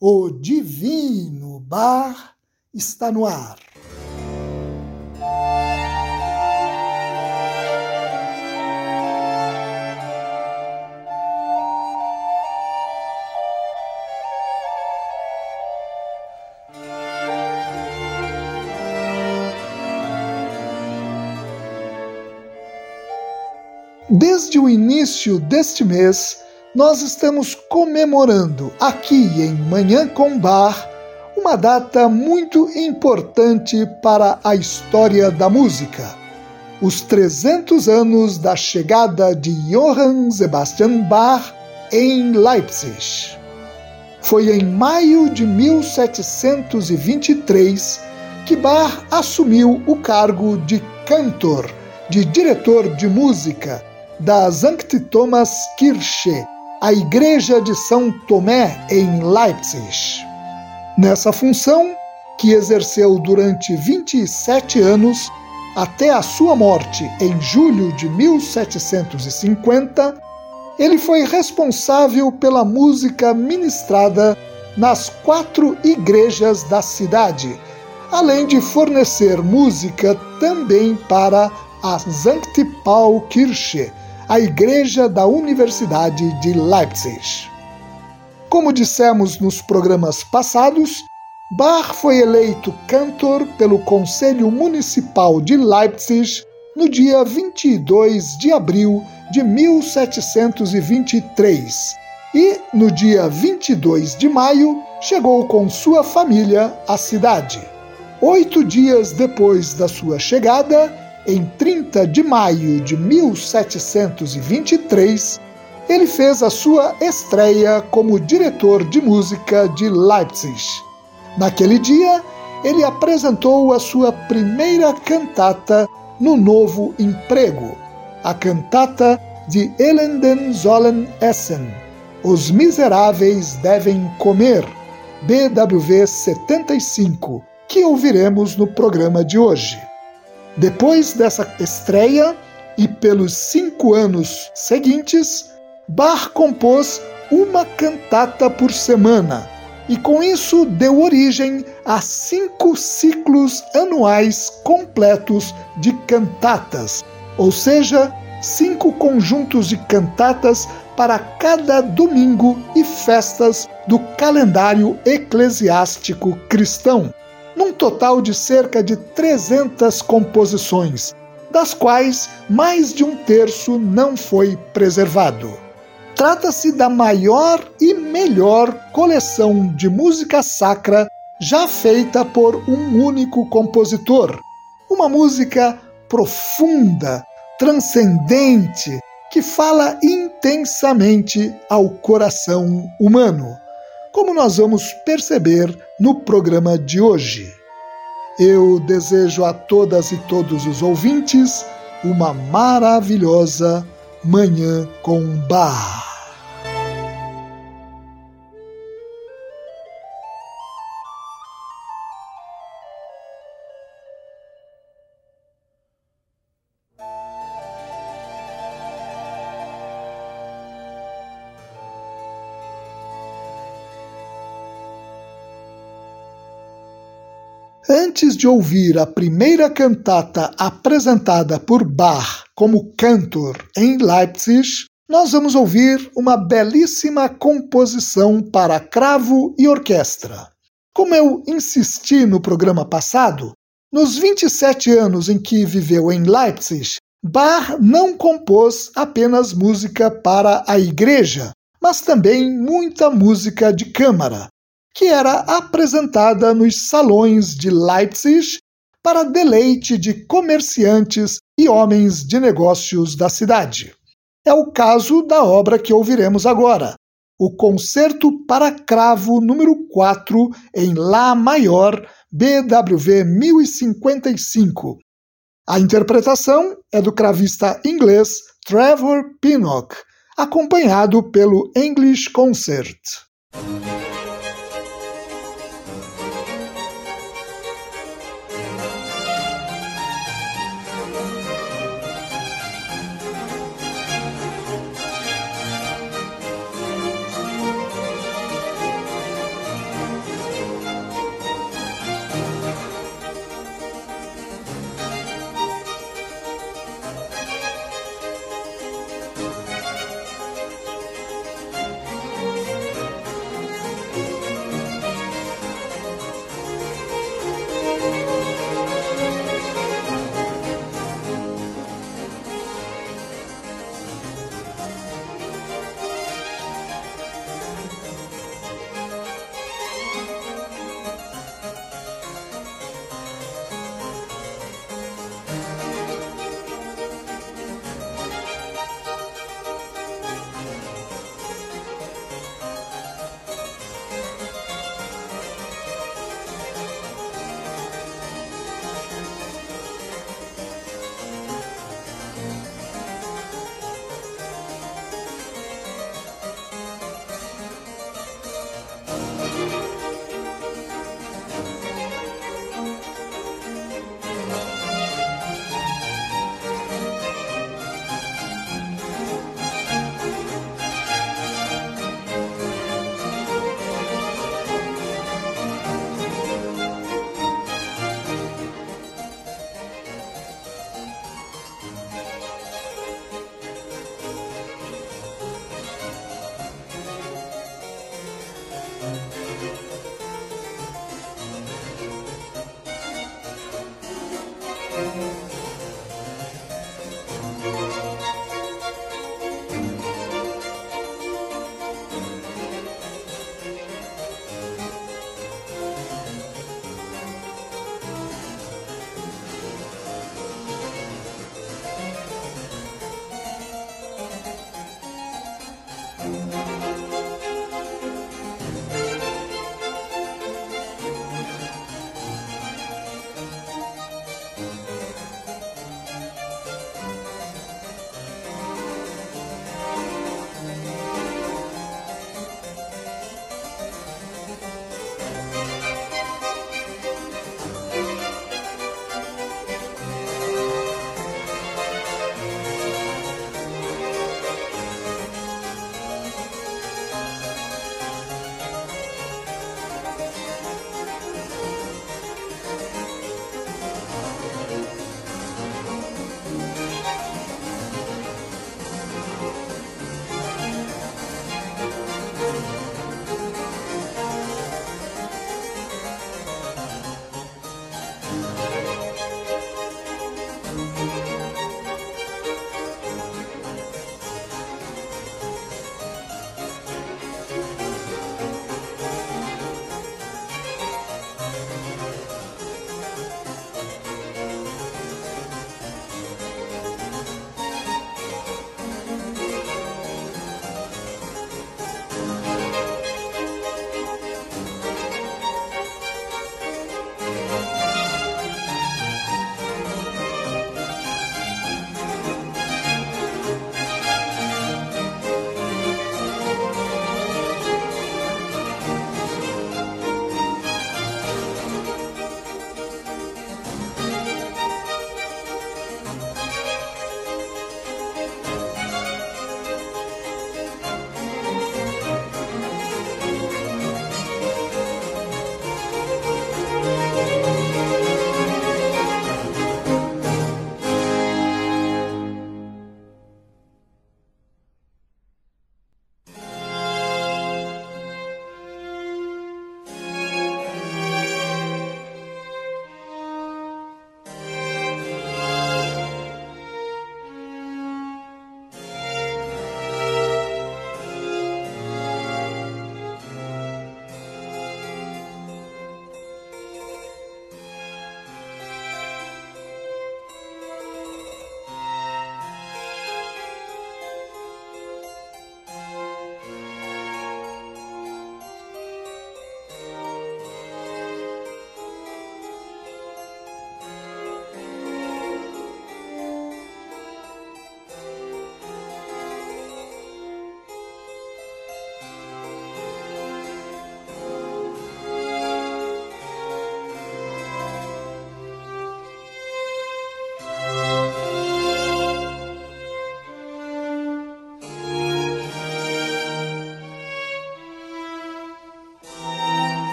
o Divino Bar está no ar. Desde o início deste mês, nós estamos comemorando aqui em Manhã com Bar uma data muito importante para a história da música. Os 300 anos da chegada de Johann Sebastian Bach em Leipzig. Foi em maio de 1723 que Bach assumiu o cargo de cantor, de diretor de música da Sankt Thomas Kirche, a Igreja de São Tomé, em Leipzig. Nessa função, que exerceu durante 27 anos, até a sua morte em julho de 1750, ele foi responsável pela música ministrada nas quatro igrejas da cidade, além de fornecer música também para a Sankt Paul Kirche, a Igreja da Universidade de Leipzig. Como dissemos nos programas passados, Bach foi eleito cantor pelo Conselho Municipal de Leipzig no dia 22 de abril de 1723 e, no dia 22 de maio, chegou com sua família à cidade. Oito dias depois da sua chegada, em 30 de maio de 1723, ele fez a sua estreia como diretor de música de Leipzig. Naquele dia, ele apresentou a sua primeira cantata no novo emprego, a cantata de Elenden sollen essen, Os Miseráveis Devem Comer, BWV 75, que ouviremos no programa de hoje. Depois dessa estreia e pelos cinco anos seguintes, Bach compôs uma cantata por semana e com isso deu origem a cinco ciclos anuais completos de cantatas, ou seja, cinco conjuntos de cantatas para cada domingo e festas do calendário eclesiástico cristão num total de cerca de 300 composições, das quais mais de um terço não foi preservado. Trata-se da maior e melhor coleção de música sacra já feita por um único compositor. Uma música profunda, transcendente, que fala intensamente ao coração humano como nós vamos perceber no programa de hoje. Eu desejo a todas e todos os ouvintes uma maravilhosa Manhã com Bar. Antes de ouvir a primeira cantata apresentada por Bach como cantor em Leipzig, nós vamos ouvir uma belíssima composição para cravo e orquestra. Como eu insisti no programa passado, nos 27 anos em que viveu em Leipzig, Bach não compôs apenas música para a igreja, mas também muita música de câmara, que era apresentada nos salões de Leipzig para deleite de comerciantes e homens de negócios da cidade. É o caso da obra que ouviremos agora, o Concerto para Cravo número 4 em Lá maior, BWV 1055. A interpretação é do cravista inglês Trevor Pinnock, acompanhado pelo English Concert.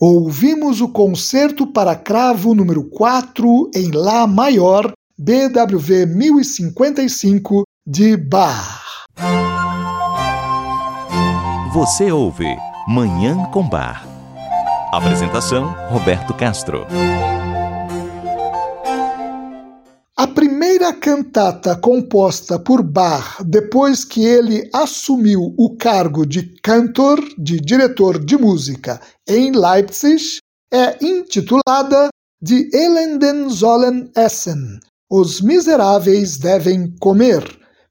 Ouvimos o concerto para cravo número 4 em Lá maior, BWV 1055 de Bach. Você ouve Manhã com Bar. Apresentação Roberto Castro. A primeira cantata composta por Bach depois que ele assumiu o cargo de cantor, de diretor de música em Leipzig, é intitulada Die Elenden sollen essen. Os Miseráveis Devem Comer,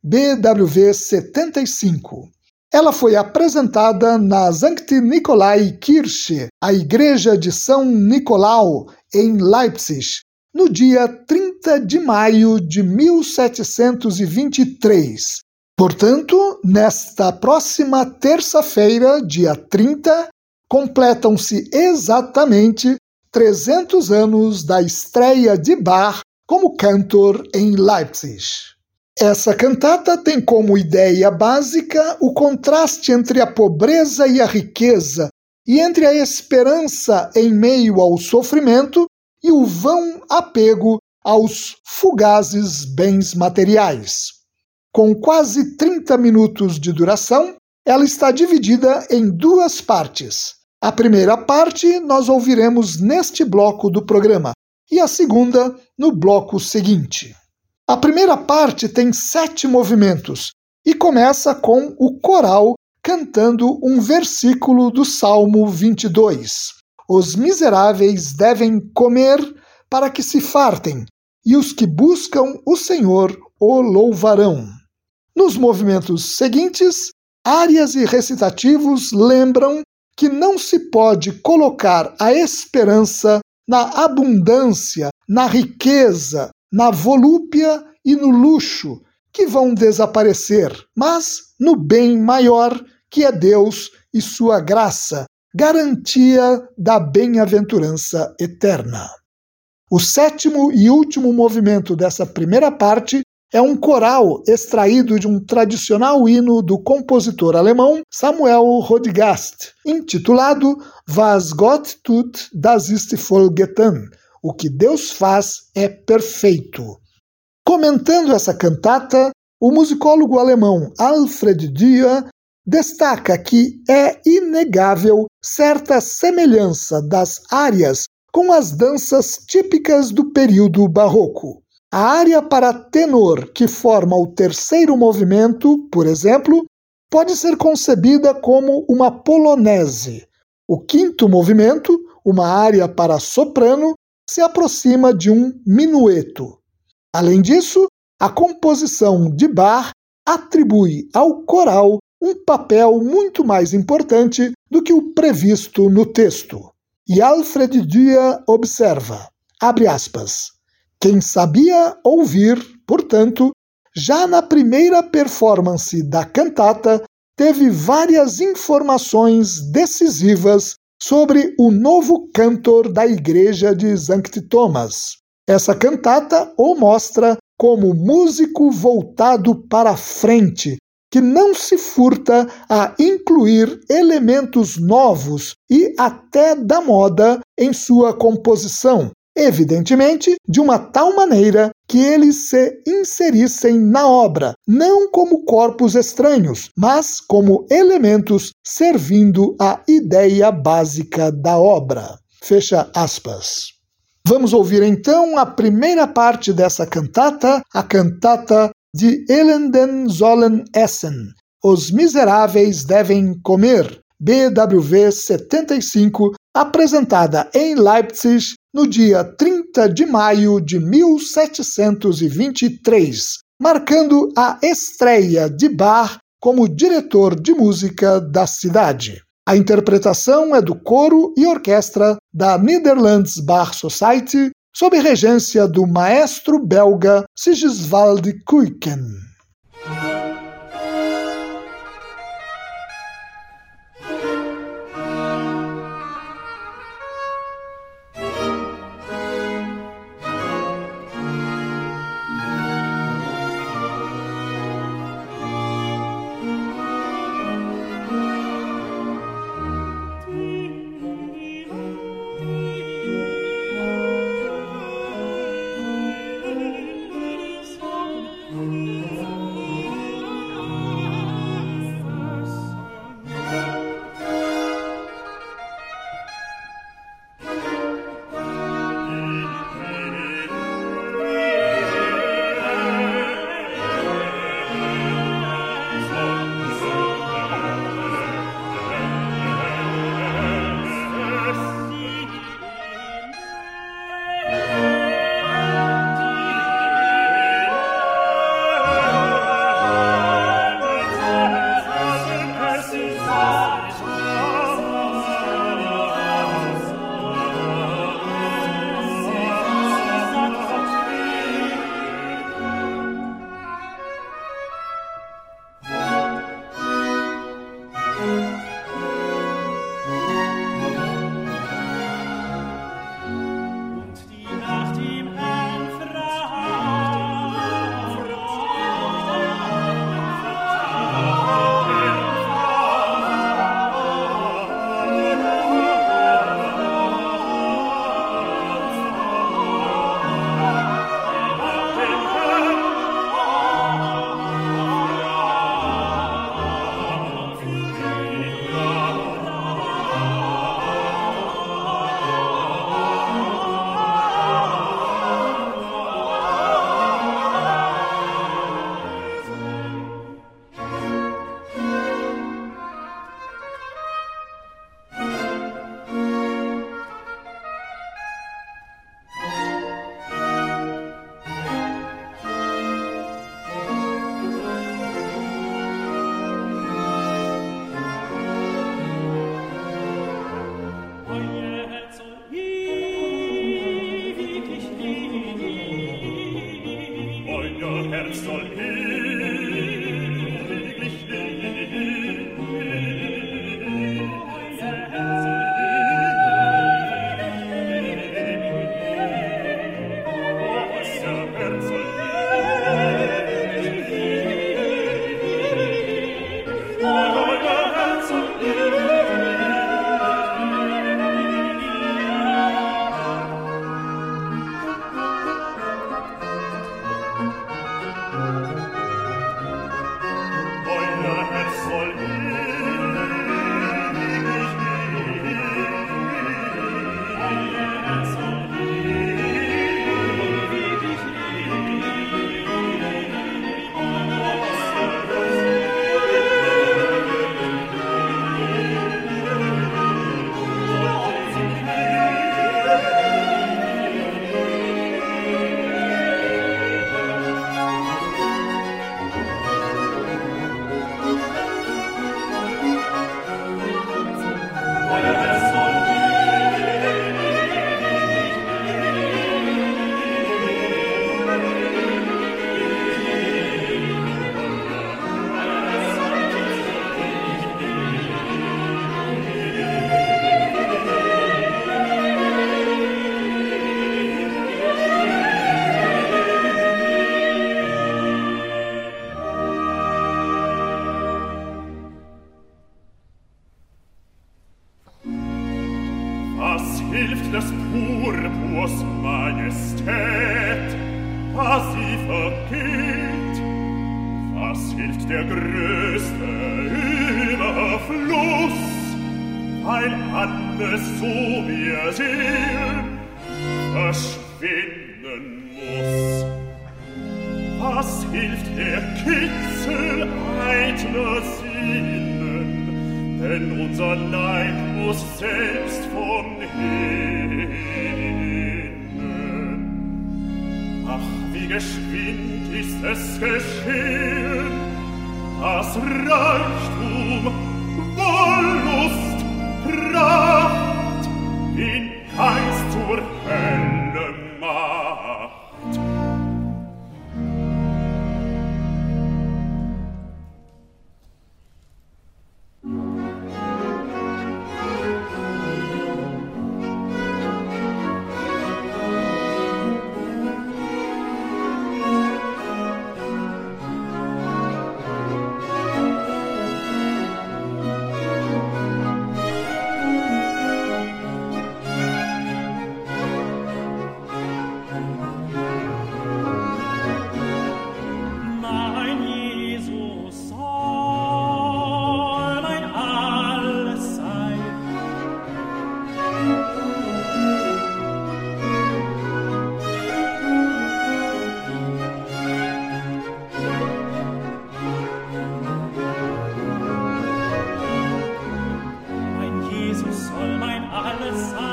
BWV 75. Ela foi apresentada na Sankt Nikolai Kirche, a igreja de São Nicolau, em Leipzig, no dia 30 de maio de 1723. Portanto, nesta próxima terça-feira, dia 30, completam-se exatamente 300 anos da estreia de Bach como cantor em Leipzig. Essa cantata tem como ideia básica o contraste entre a pobreza e a riqueza, e entre a esperança em meio ao sofrimento e o vão apego aos fugazes bens materiais. Com quase 30 minutos de duração, ela está dividida em duas partes. A primeira parte nós ouviremos neste bloco do programa e a segunda no bloco seguinte. A primeira parte tem sete movimentos e começa com o coral cantando um versículo do Salmo 22. Os miseráveis devem comer para que se fartem, e os que buscam o Senhor o louvarão. Nos movimentos seguintes, áreas e recitativos lembram que não se pode colocar a esperança na abundância, na riqueza, na volúpia e no luxo, que vão desaparecer, mas no bem maior que é Deus e sua graça, garantia da bem-aventurança eterna. O sétimo e último movimento dessa primeira parte é um coral extraído de um tradicional hino do compositor alemão Samuel Rodgast, intitulado Was Gott tut, das ist vollgetan, o que Deus faz é perfeito. Comentando essa cantata, o musicólogo alemão Alfred Dürer destaca que é inegável certa semelhança das áreas com as danças típicas do período barroco. A área para tenor que forma o terceiro movimento, por exemplo, pode ser concebida como uma polonese. O quinto movimento, uma área para soprano, se aproxima de um minueto. Além disso, a composição de Bach atribui ao coral um papel muito mais importante do que o previsto no texto. E Alfred Dürer observa, abre aspas, quem sabia ouvir, portanto, já na primeira performance da cantata, teve várias informações decisivas sobre o novo cantor da igreja de Sankt Thomas. Essa cantata o mostra como músico voltado para frente, que não se furta a incluir elementos novos e até da moda em sua composição, evidentemente de uma tal maneira que eles se inserissem na obra, não como corpos estranhos, mas como elementos servindo à ideia básica da obra. Fecha aspas. Vamos ouvir então a primeira parte dessa cantata, a cantata de Elenden sollen essen. Os miseráveis devem comer. BWV 75, apresentada em Leipzig no dia 30 de maio de 1723, marcando a estreia de Bach como diretor de música da cidade. A interpretação é do coro e orquestra da Netherlands Bar Society, sob regência do maestro belga Sigiswald Kuyken. hilft des Purpurs Majestät, was sie vergeht. Was hilft der größte Überfluss, weil alles so wie wir sehen, verschwinden muss. Was hilft der Kitzel eitler Sinnen, denn unser Leib muß selbst von. Ach, wie geschwind ist es geschehen, das Reichtum, Wollust, Pracht, in Geist zur Hölle. alles an.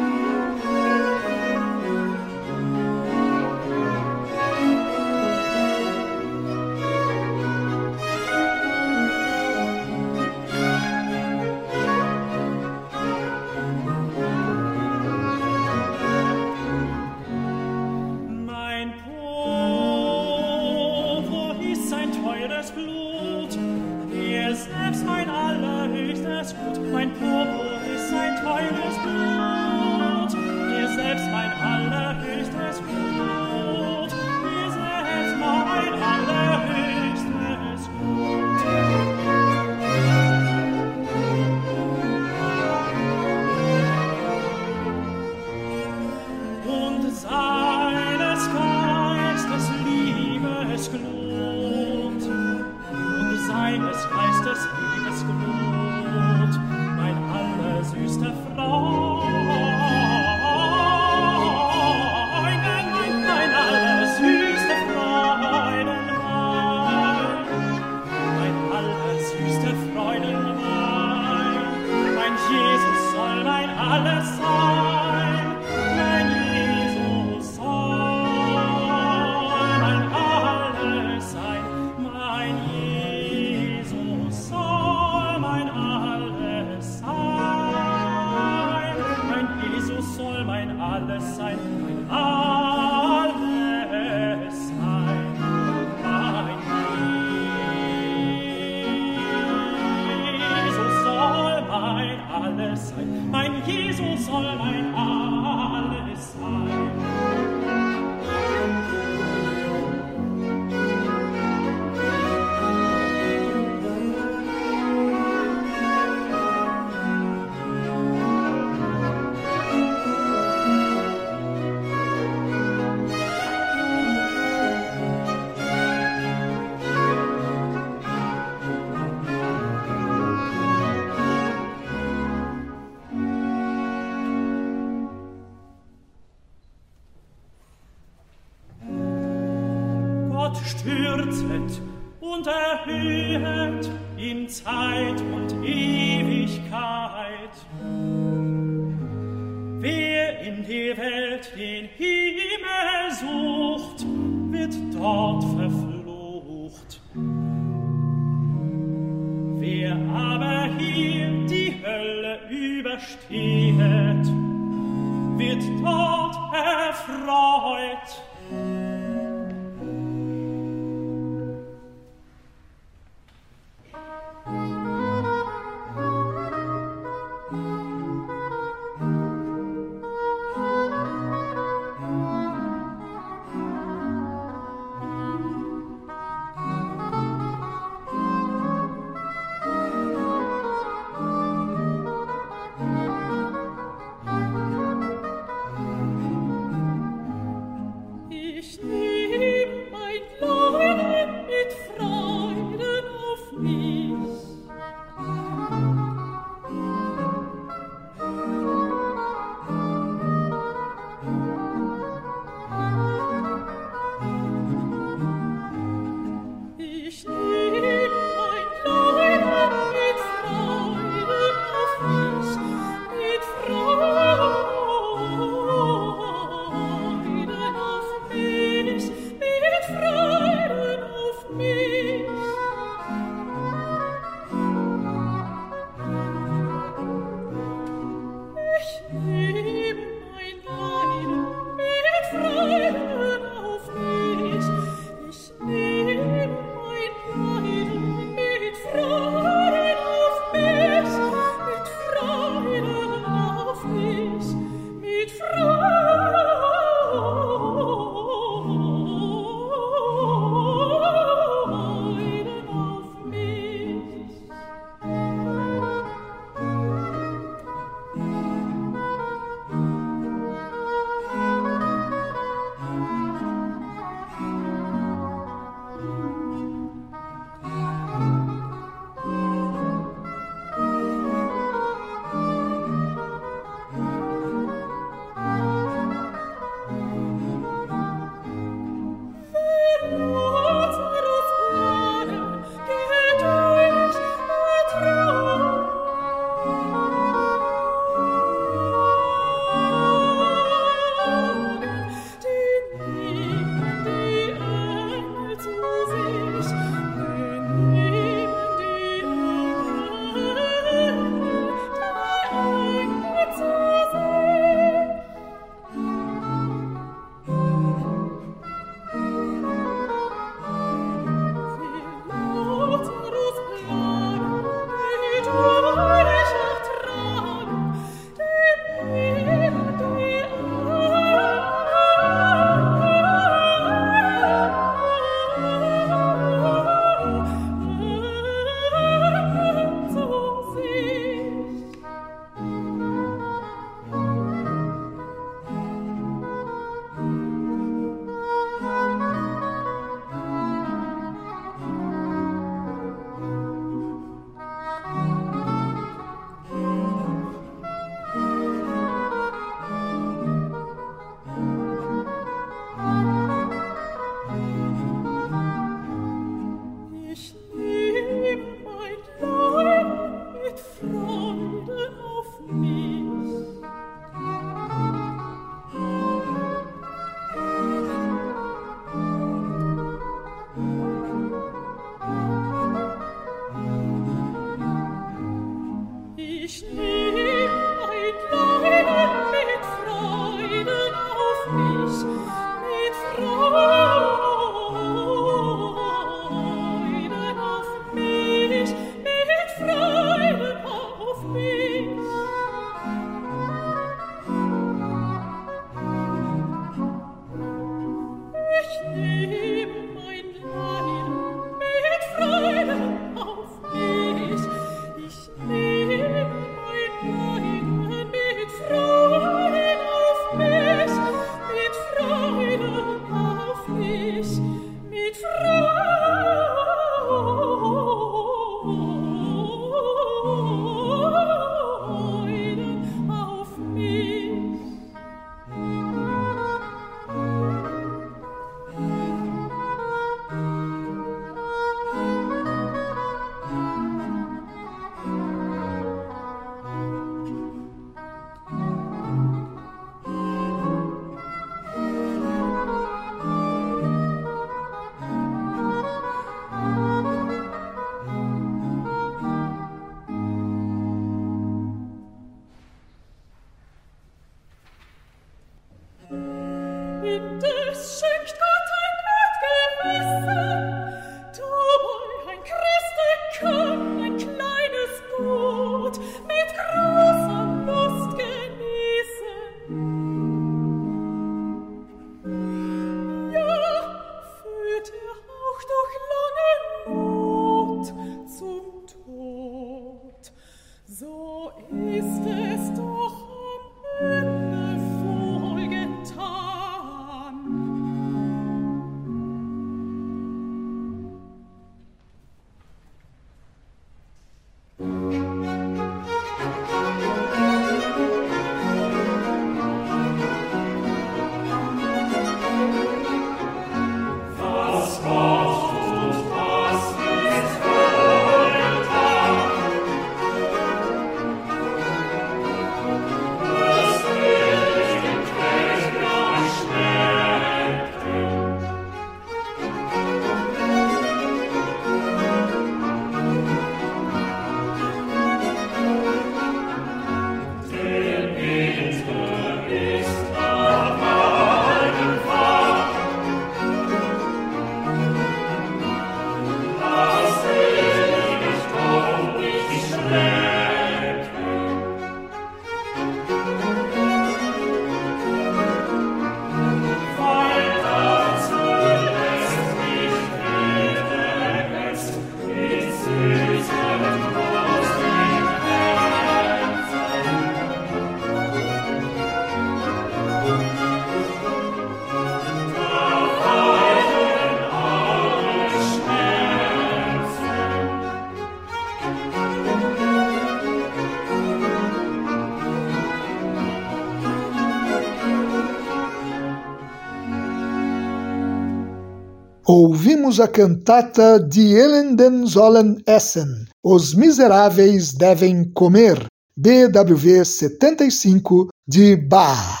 Ouvimos a cantata Die Elenden sollen essen, Os Miseráveis Devem Comer, BWV 75, de Bach.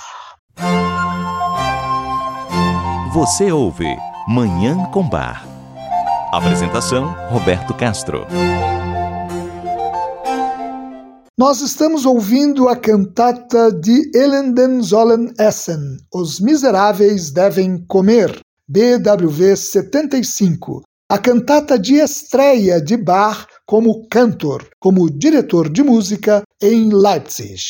Você ouve Manhã com Bar. Apresentação: Roberto Castro. Nós estamos ouvindo a cantata de Elenden sollen essen, Os Miseráveis Devem Comer, BWV 75, a cantata de estreia de Bach como cantor, como diretor de música em Leipzig.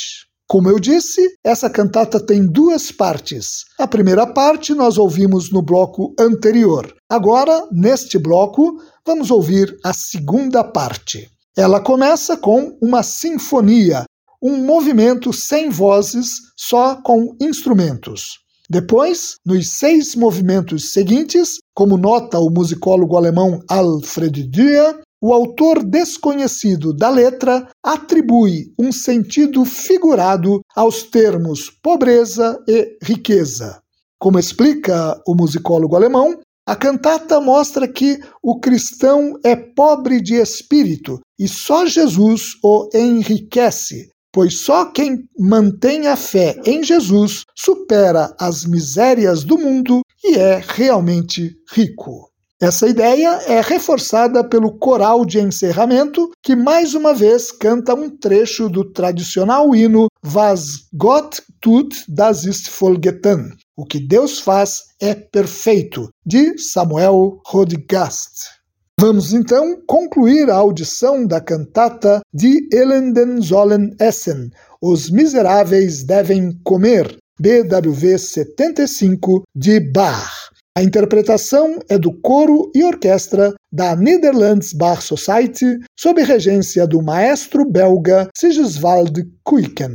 Como eu disse, essa cantata tem duas partes. A primeira parte nós ouvimos no bloco anterior. Agora, neste bloco, vamos ouvir a segunda parte. Ela começa com uma sinfonia, um movimento sem vozes, só com instrumentos. Depois, nos seis movimentos seguintes, como nota o musicólogo alemão Alfred Dürer, o autor desconhecido da letra atribui um sentido figurado aos termos pobreza e riqueza. Como explica o musicólogo alemão, a cantata mostra que o cristão é pobre de espírito e só Jesus o enriquece, pois só quem mantém a fé em Jesus supera as misérias do mundo e é realmente rico. Essa ideia é reforçada pelo coral de encerramento, que mais uma vez canta um trecho do tradicional hino Was Gott tut, das ist vollgetan. O que Deus faz é perfeito, de Samuel Rodgast. Vamos então concluir a audição da cantata de Elenden sollen essen, Os Miseráveis Devem Comer, BWV 75 de Bach. A interpretação é do coro e orquestra da Netherlands Bar Society, sob regência do maestro belga Sigiswald Kuiken.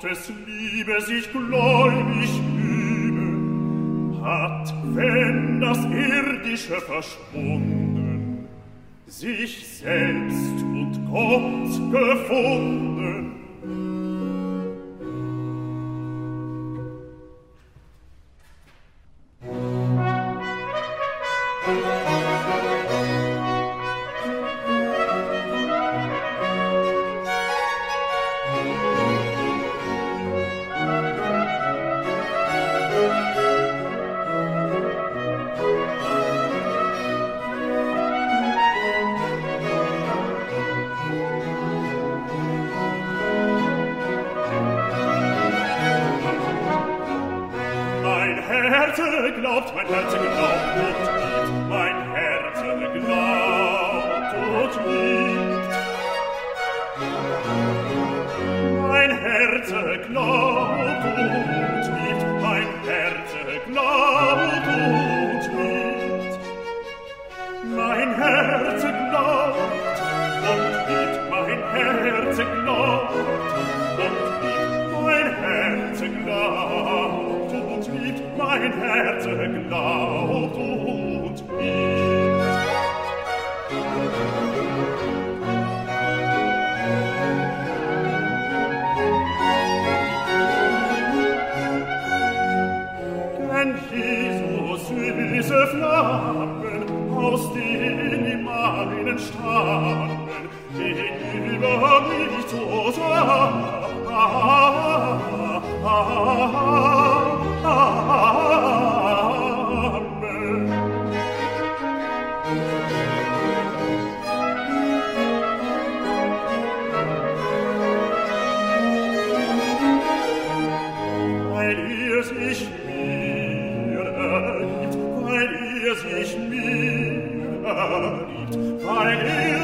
Gottes Liebe sich gläubig übe, hat, wenn das Irdische verschwunden, sich selbst und Gott gefunden.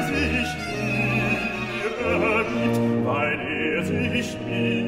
sich mir liebt, weil er sich mir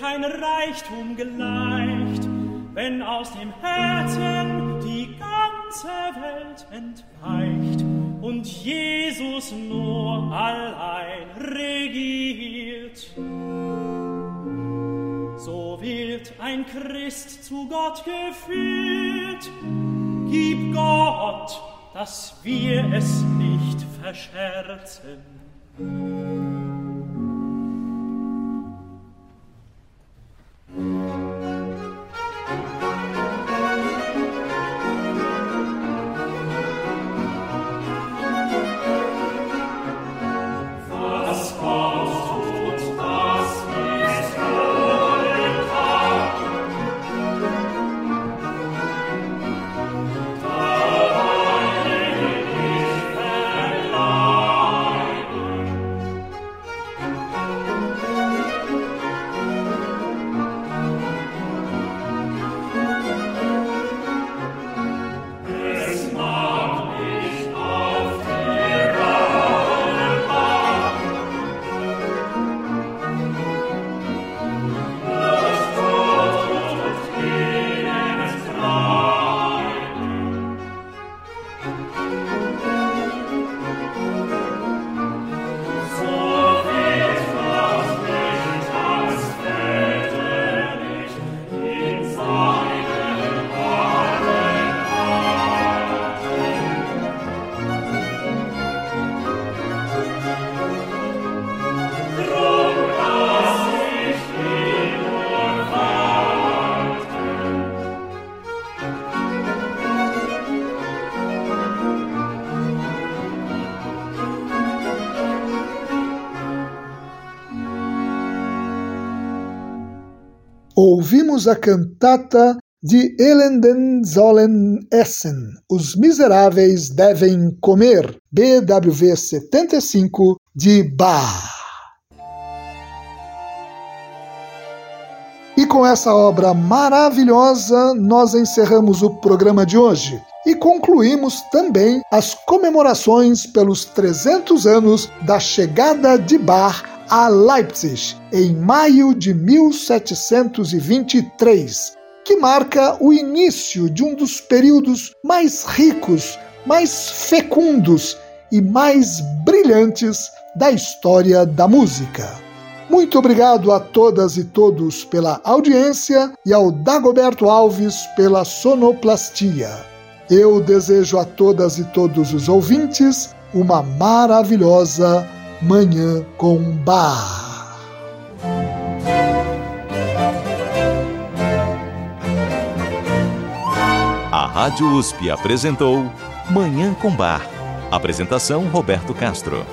kein Reichtum gleicht, wenn aus dem Herzen die ganze Welt entweicht und Jesus nur allein regiert. So wird ein Christ zu Gott geführt, gib Gott, dass wir es nicht verscherzen. Ouvimos a cantata de Elenden sollen essen, Os Miseráveis Devem Comer, BWV 75, de Bach. E com essa obra maravilhosa, nós encerramos o programa de hoje e concluímos também as comemorações pelos 300 anos da chegada de Bach a Leipzig em maio de 1723, que marca o início de um dos períodos mais ricos, mais fecundos e mais brilhantes da história da música. Muito obrigado a todas e todos pela audiência e ao Dagoberto Alves pela sonoplastia. Eu desejo a todas e todos os ouvintes uma maravilhosa Manhã com Bar. A Rádio USP apresentou Manhã com Bar. Apresentação Roberto Castro.